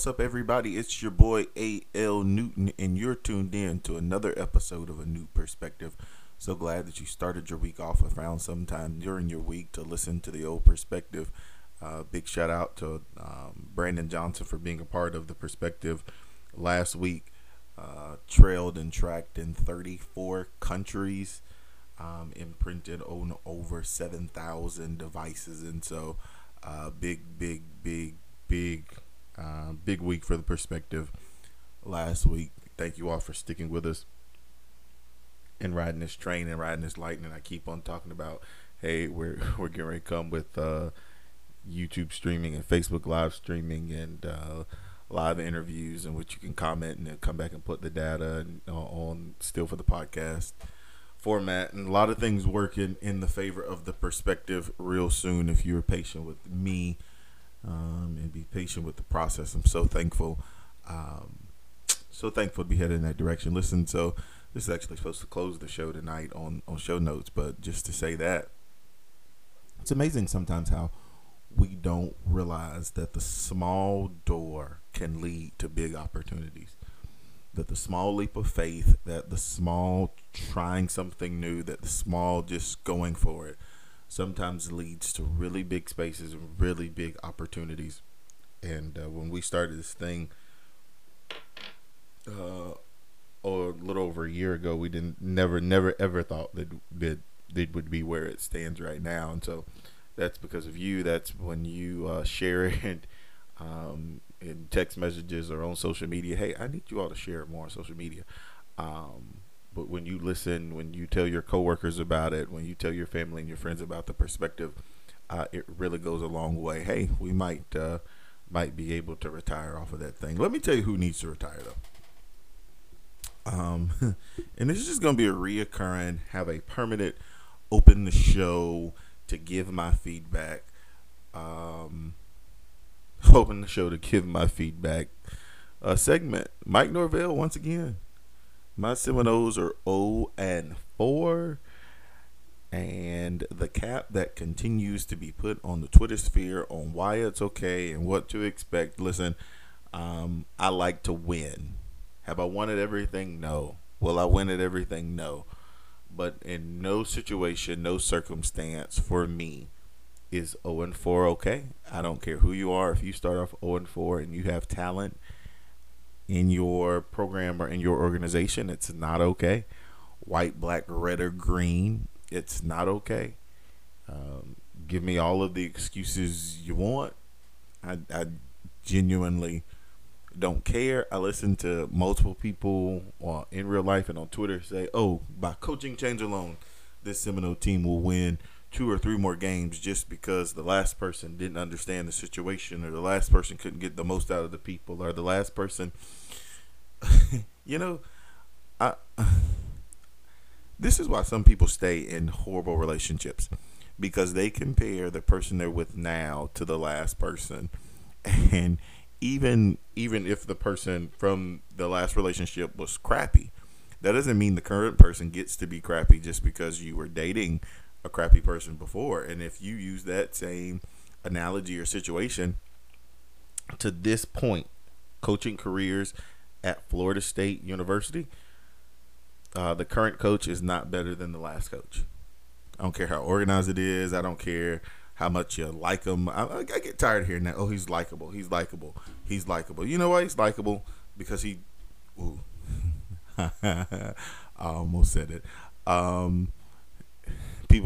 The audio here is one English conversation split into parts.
What's up, everybody? It's your boy A.L. Newton, and you're tuned in to another episode of A New Perspective. So glad that you started your week off or found some time during your week to listen to the old perspective. Uh, big shout out to um, Brandon Johnson for being a part of the perspective last week. Uh, trailed and tracked in 34 countries, um, imprinted on over 7,000 devices. And so, uh, big, big, big, big uh, big week for the perspective last week. Thank you all for sticking with us and riding this train and riding this lightning. I keep on talking about, hey, we're we're getting ready to come with uh, YouTube streaming and Facebook live streaming and uh, live interviews in which you can comment and then come back and put the data uh, on still for the podcast format and a lot of things working in the favor of the perspective real soon if you're patient with me um, and be patient with the process. I'm so thankful, um, so thankful to be headed in that direction. Listen, so this is actually supposed to close the show tonight on on show notes, but just to say that it's amazing sometimes how we don't realize that the small door can lead to big opportunities. That the small leap of faith, that the small trying something new, that the small just going for it sometimes leads to really big spaces and really big opportunities. And uh, when we started this thing, uh, a little over a year ago, we didn't never never ever thought that that it would be where it stands right now. And so that's because of you. That's when you uh, share it um, in text messages or on social media. Hey, I need you all to share it more on social media. Um, but when you listen, when you tell your coworkers about it, when you tell your family and your friends about the perspective, uh, it really goes a long way. Hey, we might uh, might be able to retire off of that thing. Let me tell you who needs to retire though. Um, and this is just gonna be a reoccurring, have a permanent, open the show to give my feedback. Um, open the show to give my feedback. A segment. Mike Norvell once again. My Seminoles are 0 and 4. And the cap that continues to be put on the Twitter sphere on why it's okay and what to expect. Listen, um, I like to win. Have I won at everything? No. Will I win at everything? No. But in no situation, no circumstance for me is 0 and 4 okay. I don't care who you are. If you start off 0 and 4 and you have talent in your program or in your organization. It's not okay. White, black, red, or green. It's not okay. Um, give me all of the excuses you want. I, I genuinely don't care. I listen to multiple people in real life and on Twitter say, "Oh, by coaching change alone, this Seminole team will win two or three more games just because the last person didn't understand the situation or the last person couldn't get the most out of the people or the last person you know I this is why some people stay in horrible relationships because they compare the person they're with now to the last person. And even even if the person from the last relationship was crappy that doesn't mean the current person gets to be crappy just because you were dating a crappy person before. And if you use that same analogy or situation to this point, coaching careers at Florida State University, uh, the current coach is not better than the last coach. I don't care how organized it is. I don't care how much you like him. I, I get tired of hearing that. Oh, he's likable. He's likable. He's likable. You know why he's likable? Because he. Ooh. I almost said it. Um,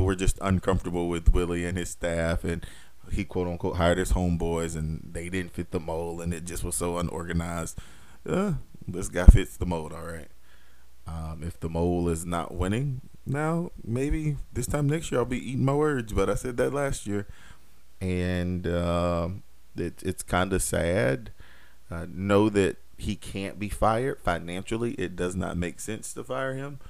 people were just uncomfortable with Willie and his staff, and he quote unquote hired his homeboys, and they didn't fit the mold, and it just was so unorganized. Uh, this guy fits the mold, all right. Um, if the mole is not winning now, maybe this time next year I'll be eating my words. But I said that last year, and uh, it, it's kind of sad. Know that he can't be fired financially. It does not make sense to fire him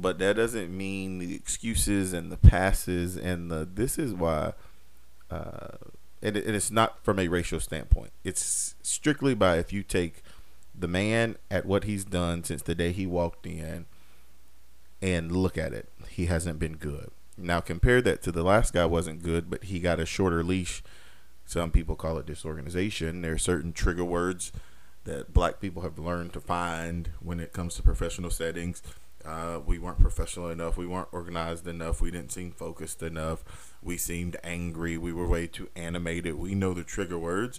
but that doesn't mean the excuses and the passes and the this is why uh, and, it, and it's not from a racial standpoint it's strictly by if you take the man at what he's done since the day he walked in and look at it he hasn't been good now compare that to the last guy wasn't good but he got a shorter leash Some people call it disorganization. There are certain trigger words that black people have learned to find when it comes to professional settings. Uh, we weren't professional enough. We weren't organized enough. We didn't seem focused enough. We seemed angry. We were way too animated. We know the trigger words.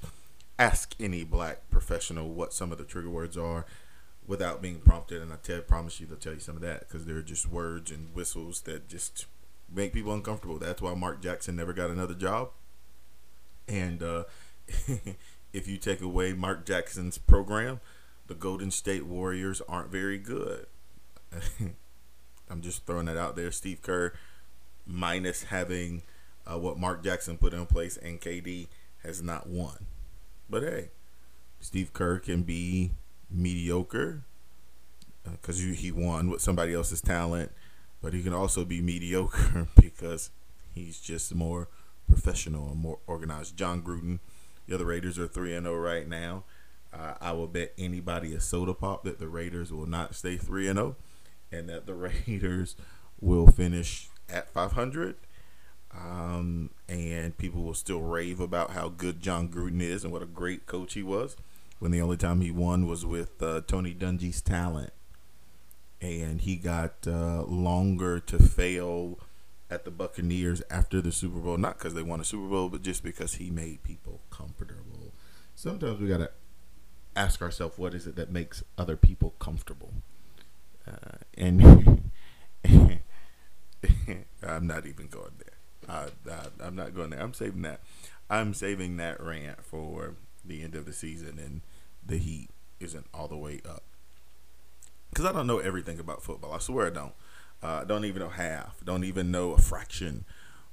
Ask any black professional what some of the trigger words are without being prompted. And I tell, promise you, they'll tell you some of that because they're just words and whistles that just make people uncomfortable. That's why Mark Jackson never got another job. And uh, if you take away Mark Jackson's program, the Golden State Warriors aren't very good. I'm just throwing that out there. Steve Kerr, minus having uh, what Mark Jackson put in place, and KD has not won. But hey, Steve Kerr can be mediocre because uh, he won with somebody else's talent, but he can also be mediocre because he's just more professional and more organized. Jon Gruden the other Raiders are three and zero oh right now. Uh, I will bet anybody a soda pop that the Raiders will not stay three and zero, oh, and that the Raiders will finish at five hundred. Um, and people will still rave about how good Jon Gruden is and what a great coach he was. When the only time he won was with uh, Tony Dungy's talent, and he got uh, longer to fail at the Buccaneers after the Super Bowl, not because they won a Super Bowl, but just because he made people comfortable. Sometimes we got to ask ourselves, what is it that makes other people comfortable? Uh, and I'm not even going there. I, I, I'm not going there. I'm saving that. I'm saving that rant for the end of the season and the heat isn't all the way up. Because I don't know everything about football. I swear I don't. Uh, don't even know half. Don't even know a fraction.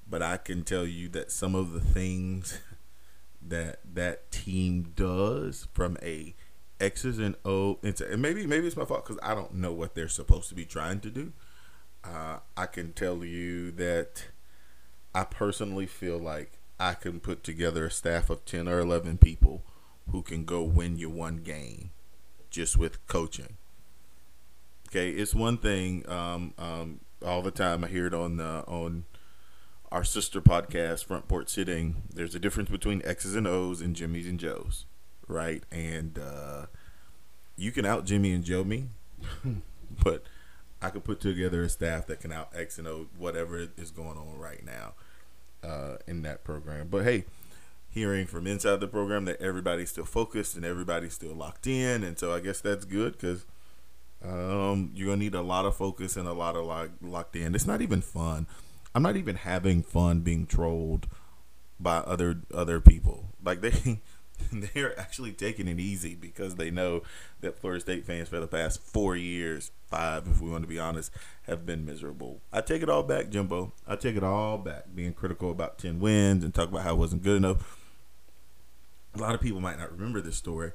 But I can tell you that some of the things that that team does from a X's and O into and maybe maybe it's my fault because I don't know what they're supposed to be trying to do. Uh, I can tell you that I personally feel like I can put together a staff of ten or eleven people who can go win you one game just with coaching. Okay, it's one thing. Um, um, all the time I hear it on the on our sister podcast, Front Porch Sitting. There's a difference between X's and O's and Jimmy's and Joe's, right? And uh, you can out Jimmy and Joe me, but I could put together a staff that can out X and O whatever is going on right now uh, in that program. But hey, hearing from inside the program that everybody's still focused and everybody's still locked in, and so I guess that's good because um, you're gonna need a lot of focus and a lot of like locked in. It's not even fun. I'm not even having fun being trolled by other other people. Like they they're actually taking it easy because they know that Florida State fans for the past four years, five if we want to be honest, have been miserable. I take it all back, Jimbo. I take it all back. Being critical about ten wins and talk about how it wasn't good enough. A lot of people might not remember this story,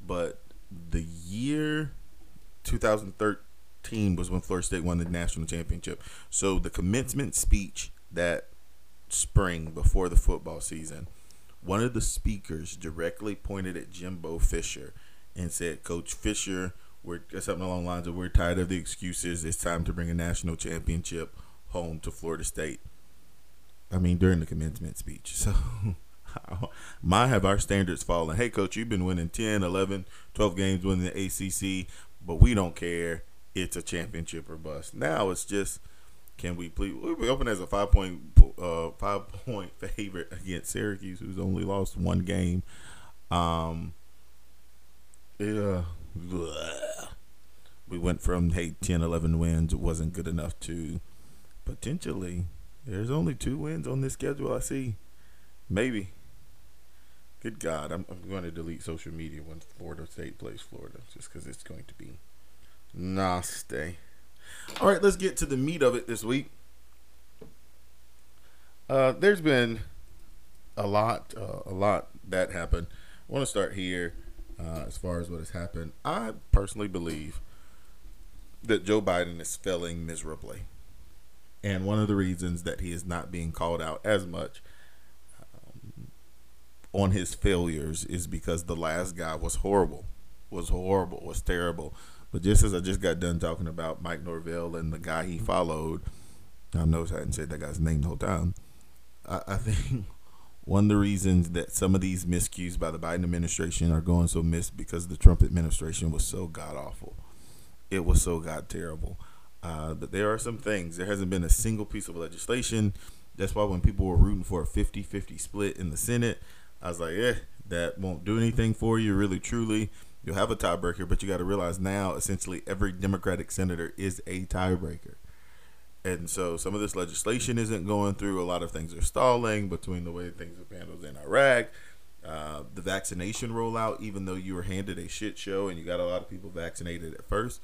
but the year 2013 was when Florida State won the national championship. So the commencement speech that spring before the football season, one of the speakers directly pointed at Jimbo Fisher and said, "Coach Fisher, we're something along the lines of we're tired of the excuses. It's time to bring a national championship home to Florida State." I mean, during the commencement speech. So. my have our standards fallen. Hey, coach, you've been winning 10, 11, 12 games winning the ACC but we don't care. It's a championship or bust. Now it's just can we please? We open as a five point uh, five point favorite against Syracuse, who's only lost one game. Um, yeah, we went from hey 10, 11 wins. Wasn't good enough to potentially. There's only two wins on this schedule. I see. Maybe. Good God, I'm, I'm going to delete social media when Florida State plays Florida, just because it's going to be nasty. All right, let's get to the meat of it this week. Uh, there's been a lot, uh, a lot that happened. I want to start here uh, as far as what has happened. I personally believe that Joe Biden is failing miserably, and one of the reasons that he is not being called out as much on his failures is because the last guy was horrible, was horrible, was terrible. But just as I just got done talking about Mike Norvell and the guy he followed, I noticed I hadn't said that guy's name the whole time. I, I think one of the reasons that some of these miscues by the Biden administration are going so missed because the Trump administration was so god awful. It was so god terrible. Uh, but there are some things. There hasn't been a single piece of legislation. That's why when people were rooting for a 50 50 split in the Senate, I was like, eh, that won't do anything for you, really, truly. You'll have a tiebreaker, but you got to realize now essentially every Democratic senator is a tiebreaker. And so some of this legislation isn't going through. A lot of things are stalling between the way things have handled in Iraq, uh, the vaccination rollout, even though you were handed a shit show and you got a lot of people vaccinated at first,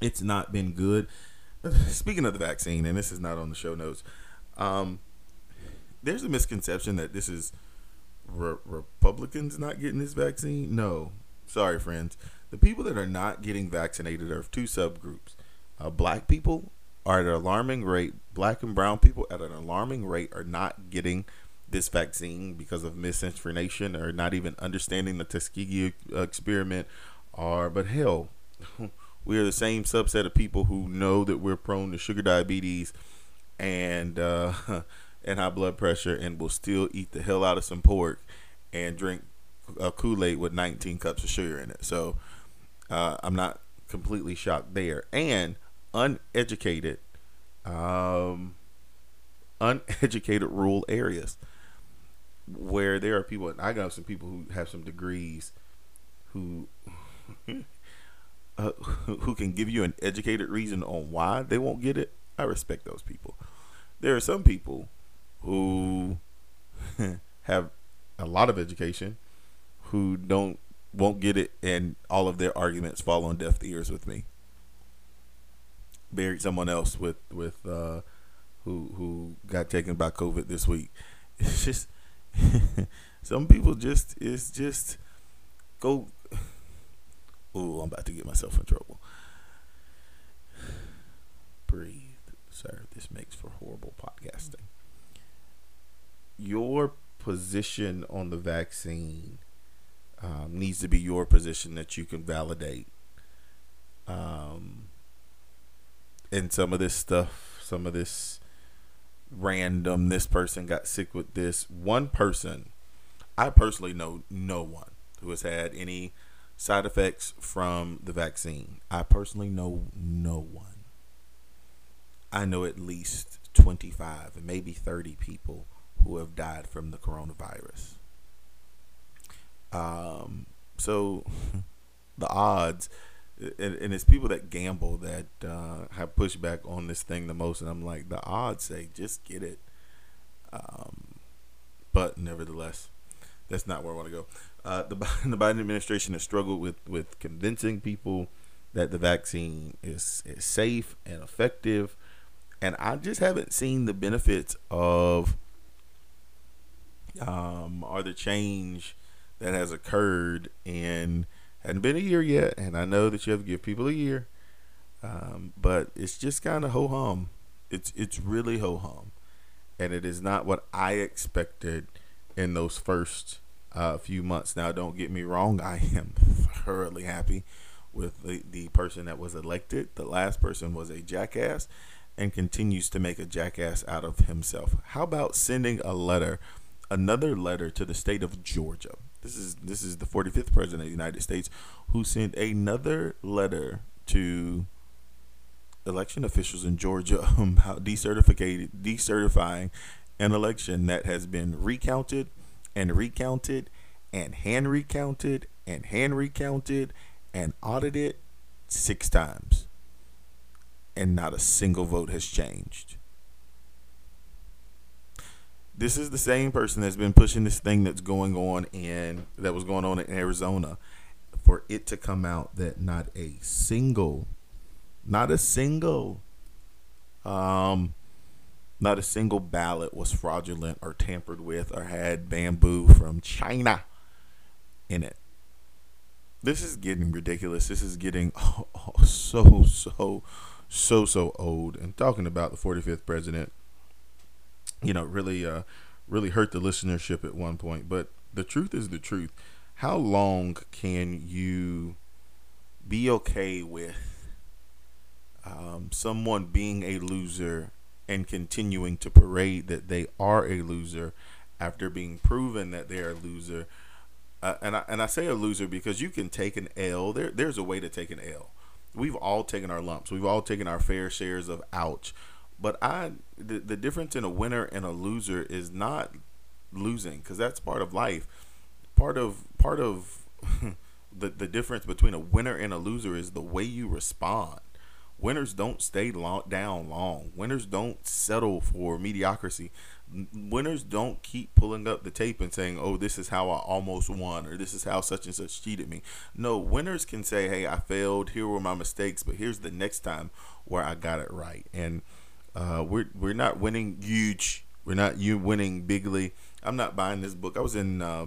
it's not been good. Speaking of the vaccine, and this is not on the show notes, um, there's a misconception that this is re- Republicans not getting this vaccine. No, sorry, friends. The people that are not getting vaccinated are two subgroups: uh, black people are at an alarming rate. Black and brown people at an alarming rate are not getting this vaccine because of misinformation or not even understanding the Tuskegee experiment. Or, but hell, we are the same subset of people who know that we're prone to sugar diabetes and uh, and high blood pressure, and will still eat the hell out of some pork and drink a Kool Aid with 19 cups of sugar in it. So uh, I'm not completely shocked there. And uneducated, um, uneducated rural areas where there are people. I got some people who have some degrees who. Uh, who can give you an educated reason on why they won't get it, I respect those people. There are some people who have a lot of education who don't won't get it and all of their arguments fall on deaf ears with me. Buried someone else with with uh, who who got taken by covid this week. It's just some people just it's just go oh i'm about to get myself in trouble. Breathe sir. This makes for horrible podcasting your position on the vaccine um, needs to be your position that you can validate. Um, and some of this stuff, some of this random, this person got sick with this. One person, I personally know no one who has had any side effects from the vaccine. I personally know no one. I know at least 25 and maybe 30 people who have died from the coronavirus. Um, so the odds, and, and, it's people that gamble that uh, have pushed back on this thing the most, and I'm like, the odds say just get it. Um, but nevertheless, that's not where I want to go. Uh, the the Biden administration has struggled with with convincing people that the vaccine is is safe and effective, and I just haven't seen the benefits of um, or the change that has occurred and hadn't been a year yet. And I know that you have to give people a year, um, but it's just kind of ho hum. It's it's really ho hum, and it is not what I expected in those first uh, few months. Now, don't get me wrong, I am thoroughly happy with the, the person that was elected. The last person was a jackass and continues to make a jackass out of himself. How about sending a letter another letter to the state of Georgia. This is this is the 45th president of the United States who sent another letter to election officials in Georgia about decertificated decertifying an election that has been recounted and recounted and hand recounted and hand recounted and audited six times and not a single vote has changed this is the same person that's been pushing this thing that's going on in that was going on in Arizona for it to come out that not a single not a single um not a single ballot was fraudulent or tampered with or had bamboo from China in it. This is getting ridiculous. This is getting oh, oh, so so so so old. And talking about the 45th president you know, really, uh, really hurt the listenership at one point. But the truth is the truth. How long can you be okay with um, someone being a loser and continuing to parade that they are a loser after being proven that they're a loser. Uh, and I and I say a loser because you can take an L. There there's a way to take an L. We've all taken our lumps. We've all taken our fair shares of ouch. But I the, the difference in a winner and a loser is not losing because that's part of life. Part of part of the the difference between a winner and a loser is the way you respond. Winners don't stay long, down long. Winners don't settle for mediocrity. Winners don't keep pulling up the tape and saying, "Oh, this is how I almost won," or "This is how such and such cheated me." No, winners can say, "Hey, I failed. Here were my mistakes, but here's the next time where I got it right." And uh, we're we're not winning huge. We're not you winning bigly. I'm not buying this book. I was in uh,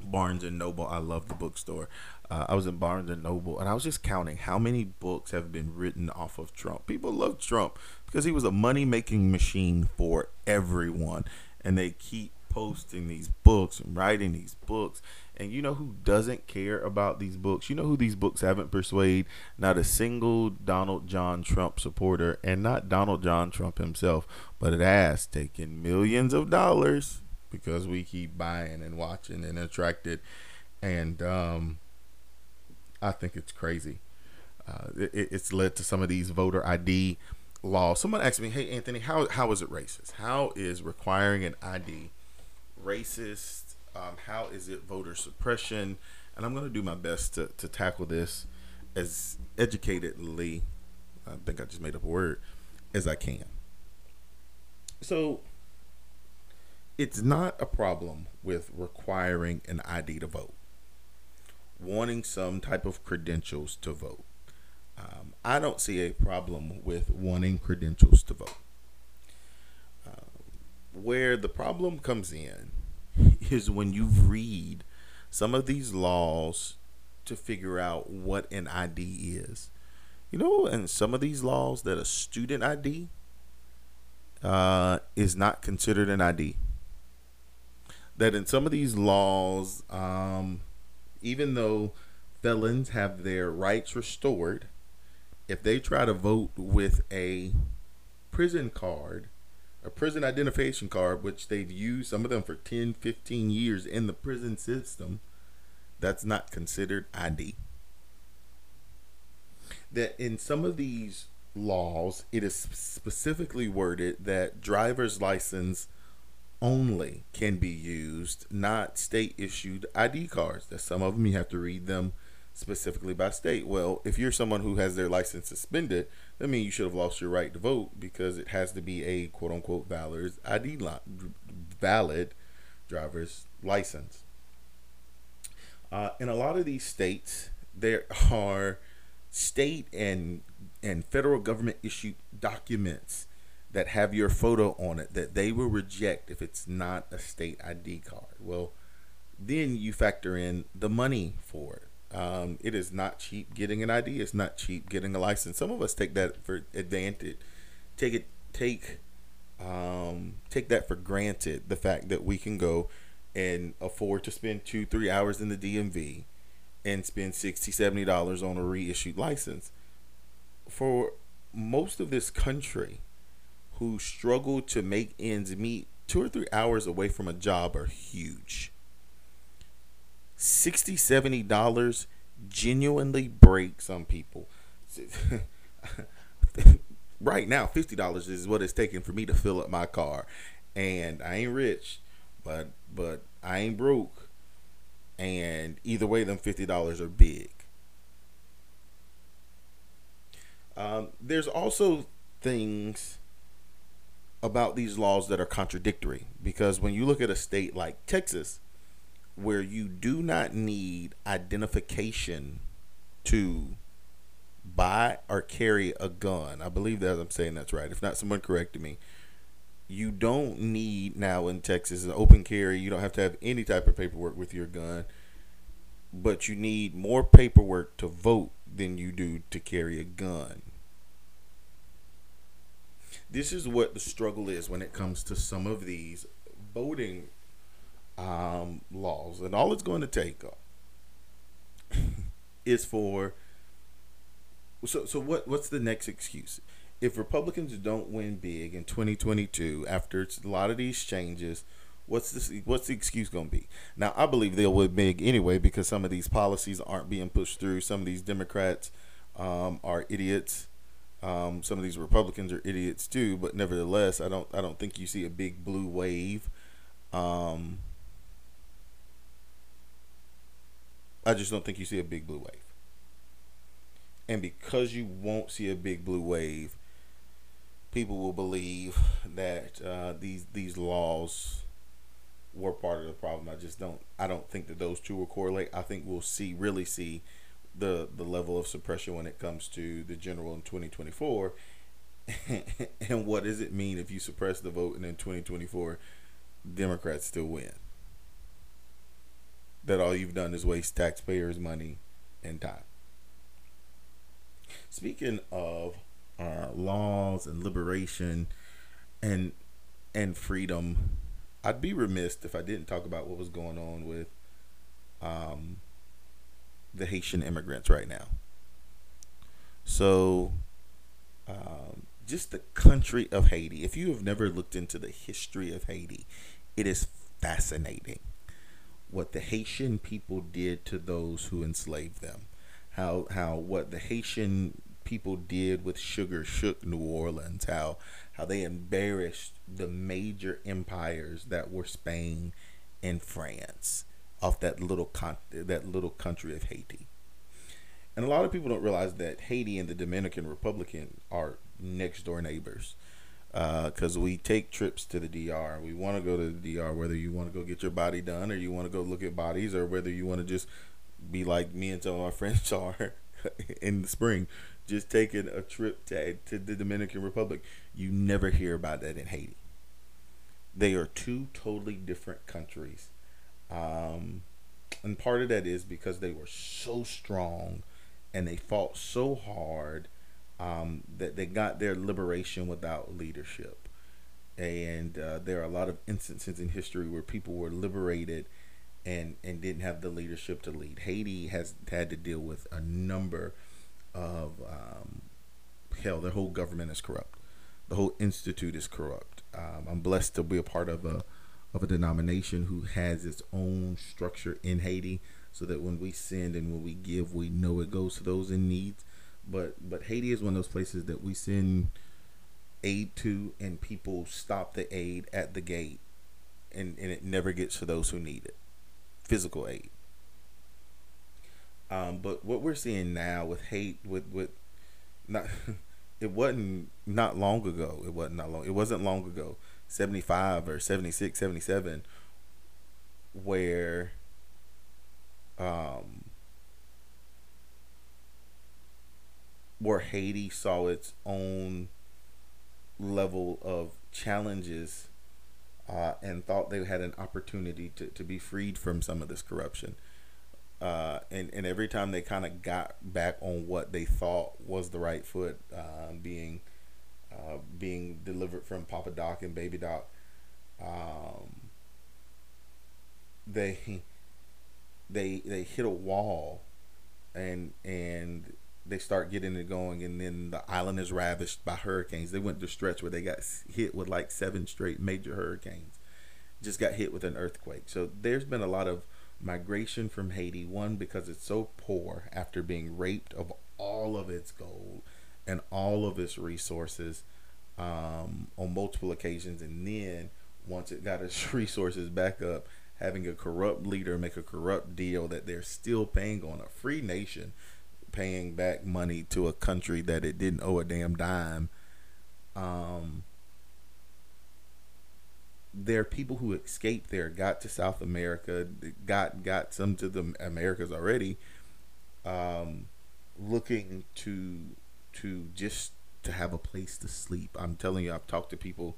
Barnes and Noble. I love the bookstore. Uh, I was in Barnes and Noble, and I was just counting how many books have been written off of Trump. People love Trump because he was a money making machine for everyone, and they keep posting these books and writing these books. And you know who doesn't care about these books? You know who these books haven't persuaded? Not a single Donald John Trump supporter, and not Donald John Trump himself, but it has taken millions of dollars because we keep buying and watching and attracted. And um, I think it's crazy. Uh, it, it's led to some of these voter ID laws. Someone asked me, "Hey, Anthony, how how is it racist? How is requiring an ID racist? Um, how is it voter suppression?" And I'm going to do my best to, to tackle this as educatedly. I think I just made up a word as I can. So it's not a problem with requiring an ID to vote, wanting some type of credentials to vote. Um, I don't see a problem with wanting credentials to vote. Uh, where the problem comes in is when you read some of these laws to figure out what an ID is. You know, and some of these laws that a student ID uh, is not considered an ID that in some of these laws, um, even though felons have their rights restored, if they try to vote with a prison card, a prison identification card, which they've used some of them for 10, 15 years in the prison system, that's not considered ID. That in some of these laws, it is specifically worded that driver's license only can be used, not state issued ID cards. That some of them you have to read them specifically by state. Well, if you're someone who has their license suspended, that means you should have lost your right to vote because it has to be a quote unquote valid ID valid driver's license. Uh, in a lot of these states, there are state and and federal government issued documents that have your photo on it that they will reject if it's not a state ID card. Well, then you factor in the money for it. Um, it is not cheap getting an ID. It's not cheap getting a license. Some of us take that for advantage. Take it. Take um, take that for granted. The fact that we can go and afford to spend two, three hours in the DMV and spend 60 70 dollars on a reissued license. For most of this country, who struggle to make ends meet two or three hours away from a job are huge 60 70 dollars genuinely break some people. Right now $50 is what it's taking for me to fill up my car. And i ain't rich but but i ain't broke. And either way them $50 are big. Um, there's also things about these laws that are contradictory. Because when you look at a state like Texas, where you do not need identification to buy or carry a gun, I believe that I'm saying that's right. If not, someone corrected me. You don't need now in Texas an open carry. You don't have to have any type of paperwork with your gun, but you need more paperwork to vote than you do to carry a gun this is what the struggle is when it comes to some of these voting um, laws, and all it's going to take is for. So, so what? What's the next excuse? If Republicans don't win big in 2022, after a lot of these changes, What's this? What's the excuse going to be? Now, I believe they will win big anyway because some of these policies aren't being pushed through. Some of these Democrats um, are idiots. Um, some of these Republicans are idiots too. But nevertheless, I don't. I don't think you see a big blue wave. Um, I just don't think you see a big blue wave. And because you won't see a big blue wave, people will believe that uh, these these laws were part of the problem. I just don't. I don't think that those two will correlate. I think we'll see really see the the level of suppression when it comes to the general in 2024. and what does it mean if you suppress the vote and in 2024 Democrats still win? That all you've done is waste taxpayers' money and time. Speaking of uh, laws and liberation and and freedom I'd be remiss if I didn't talk about what was going on with um, the Haitian immigrants right now. So, um, just the country of Haiti. If you have never looked into the history of Haiti, it is fascinating what the Haitian people did to those who enslaved them. How how what the Haitian people did with sugar shook New Orleans. How how they embarrassed the major empires that were Spain and France off that little con- that little country of Haiti. And a lot of people don't realize that Haiti and the Dominican Republic are next door neighbors. Because uh, we take trips to the DR. We want to go to the DR, whether you want to go get your body done or you want to go look at bodies or whether you want to just be like me and some of friends are in the spring just taking a trip to, to the Dominican Republic. You never hear about that in Haiti. They are two totally different countries. Um, and part of that is because they were so strong and they fought so hard um, that they got their liberation without leadership. And uh, there are a lot of instances in history where people were liberated and, and didn't have the leadership to lead. Haiti has had to deal with a number of um, hell. Their whole government is corrupt. The whole institute is corrupt. Um, I'm blessed to be a part of a of a denomination who has its own structure in Haiti, so that when we send and when we give, we know it goes to those in need. But but Haiti is one of those places that we send aid to, and people stop the aid at the gate, and and it never gets to those who need it. Physical aid. Um, but what we're seeing now with hate, with with not, it wasn't not long ago. It wasn't not long. It wasn't long ago, seventy five or 76, 77, where, um, where Haiti saw its own level of challenges uh, and thought they had an opportunity to, to be freed from some of this corruption. Uh, and and every time they kind of got back on what they thought was the right foot, uh, being uh, being delivered from Papa Doc and Baby Doc, um, they they they hit a wall, and and they start getting it going, and then the island is ravished by hurricanes. They went to stretch where they got hit with like seven straight major hurricanes, just got hit with an earthquake. So there's been a lot of migration from Haiti. One, because it's so poor after being raped of all of its gold and all of its resources um, on multiple occasions. And then, once it got its resources back up, having a corrupt leader make a corrupt deal that they're still paying on a free nation, paying back money to a country that it didn't owe a damn dime. Um, there are people who escaped there, got to South America, got got some to the Americas already, um, looking to to just to have a place to sleep. I'm telling you, I've talked to people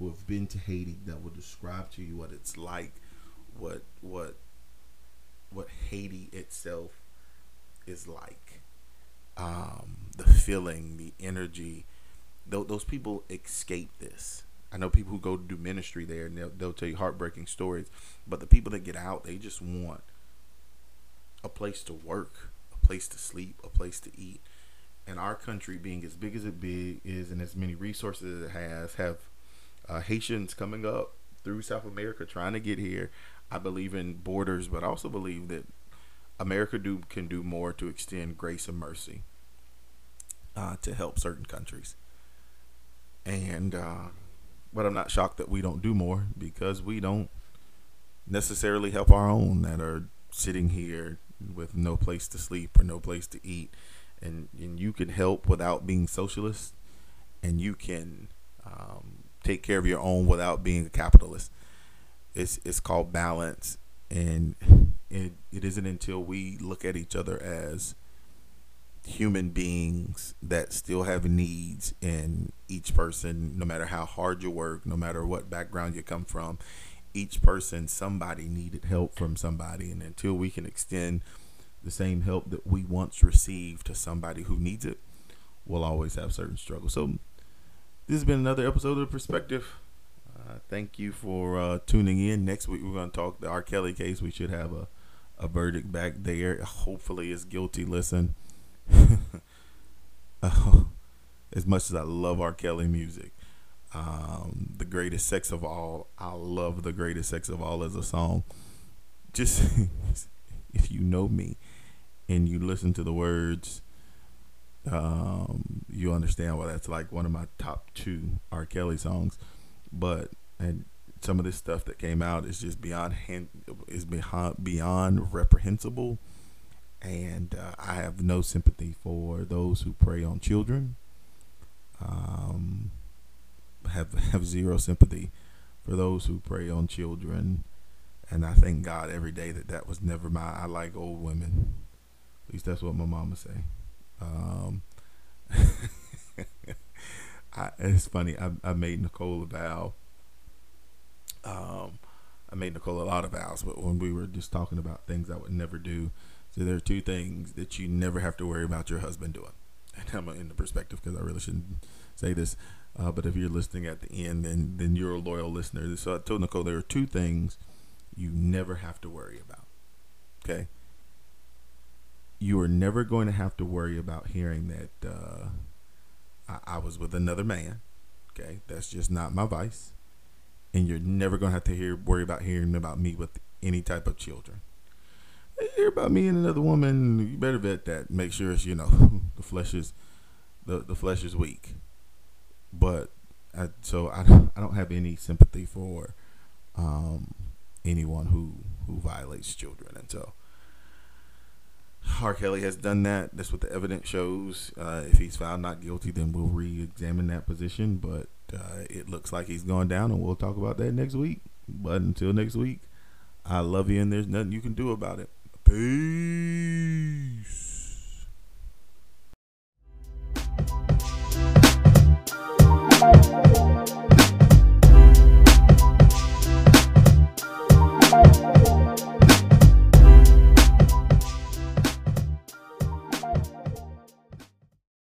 who have been to Haiti that will describe to you what it's like, what what what Haiti itself is like, um, the feeling, the energy. Th- those people escape this I know people who go to do ministry there and they'll, they'll tell you heartbreaking stories. But the people that get out, they just want a place to work, a place to sleep, a place to eat. And our country, being as big as it is and as many resources as it has, have uh, Haitians coming up through South America trying to get here. I believe in borders, but I also believe that America do can do more to extend grace and mercy uh, to help certain countries. And uh, but I'm not shocked that we don't do more because we don't necessarily help our own that are sitting here with no place to sleep or no place to eat. And, and you can help without being socialist, and you can um, take care of your own without being a capitalist. It's it's called balance, and it, it isn't until we look at each other as human beings that still have needs in each person, no matter how hard you work, no matter what background you come from, each person, somebody needed help from somebody. And until we can extend the same help that we once received to somebody who needs it, we'll always have certain struggles. So, this has been another episode of Perspective. Uh, thank you for uh, tuning in. Next week, we're going to talk the R. Kelly case. We should have a, a verdict back there. Hopefully, it's guilty. Listen. as much as I love R. Kelly music, um, the greatest sex of all, I love the greatest sex of all as a song. Just if you know me and you listen to the words, um, you understand why that's like one of my top two R. Kelly songs. But and some of this stuff that came out is just beyond is beyond beyond reprehensible and uh, I have no sympathy for those who prey on children. Um, have have zero sympathy for those who prey on children, and I thank God every day that that was never my. I like old women. At least that's what my mama say. Um, I, it's funny. I, I made Nicole a vow. Um, I made Nicole a lot of vows, but when we were just talking about things I would never do, so there are two things that you never have to worry about your husband doing. And I'm in the perspective because I really shouldn't say this, uh, but if you're listening at the end, then then you're a loyal listener. So I told Nicole there are two things you never have to worry about. Okay. You are never going to have to worry about hearing that uh, I, I was with another man. Okay, that's just not my vice. And you're never to have to hear worry about hearing about me with any type of children You hear about me and another woman, you better vet that. Make sure it's you know the flesh is the the flesh is weak. But I, so I I don't have any sympathy for um, anyone who who violates children, and so. R. Kelly has done that. That's what the evidence shows. Uh, if he's found not guilty, then we'll re-examine that position. But uh, it looks like he's gone down, and we'll talk about that next week. But until next week, I love you, and there's nothing you can do about it. Peace.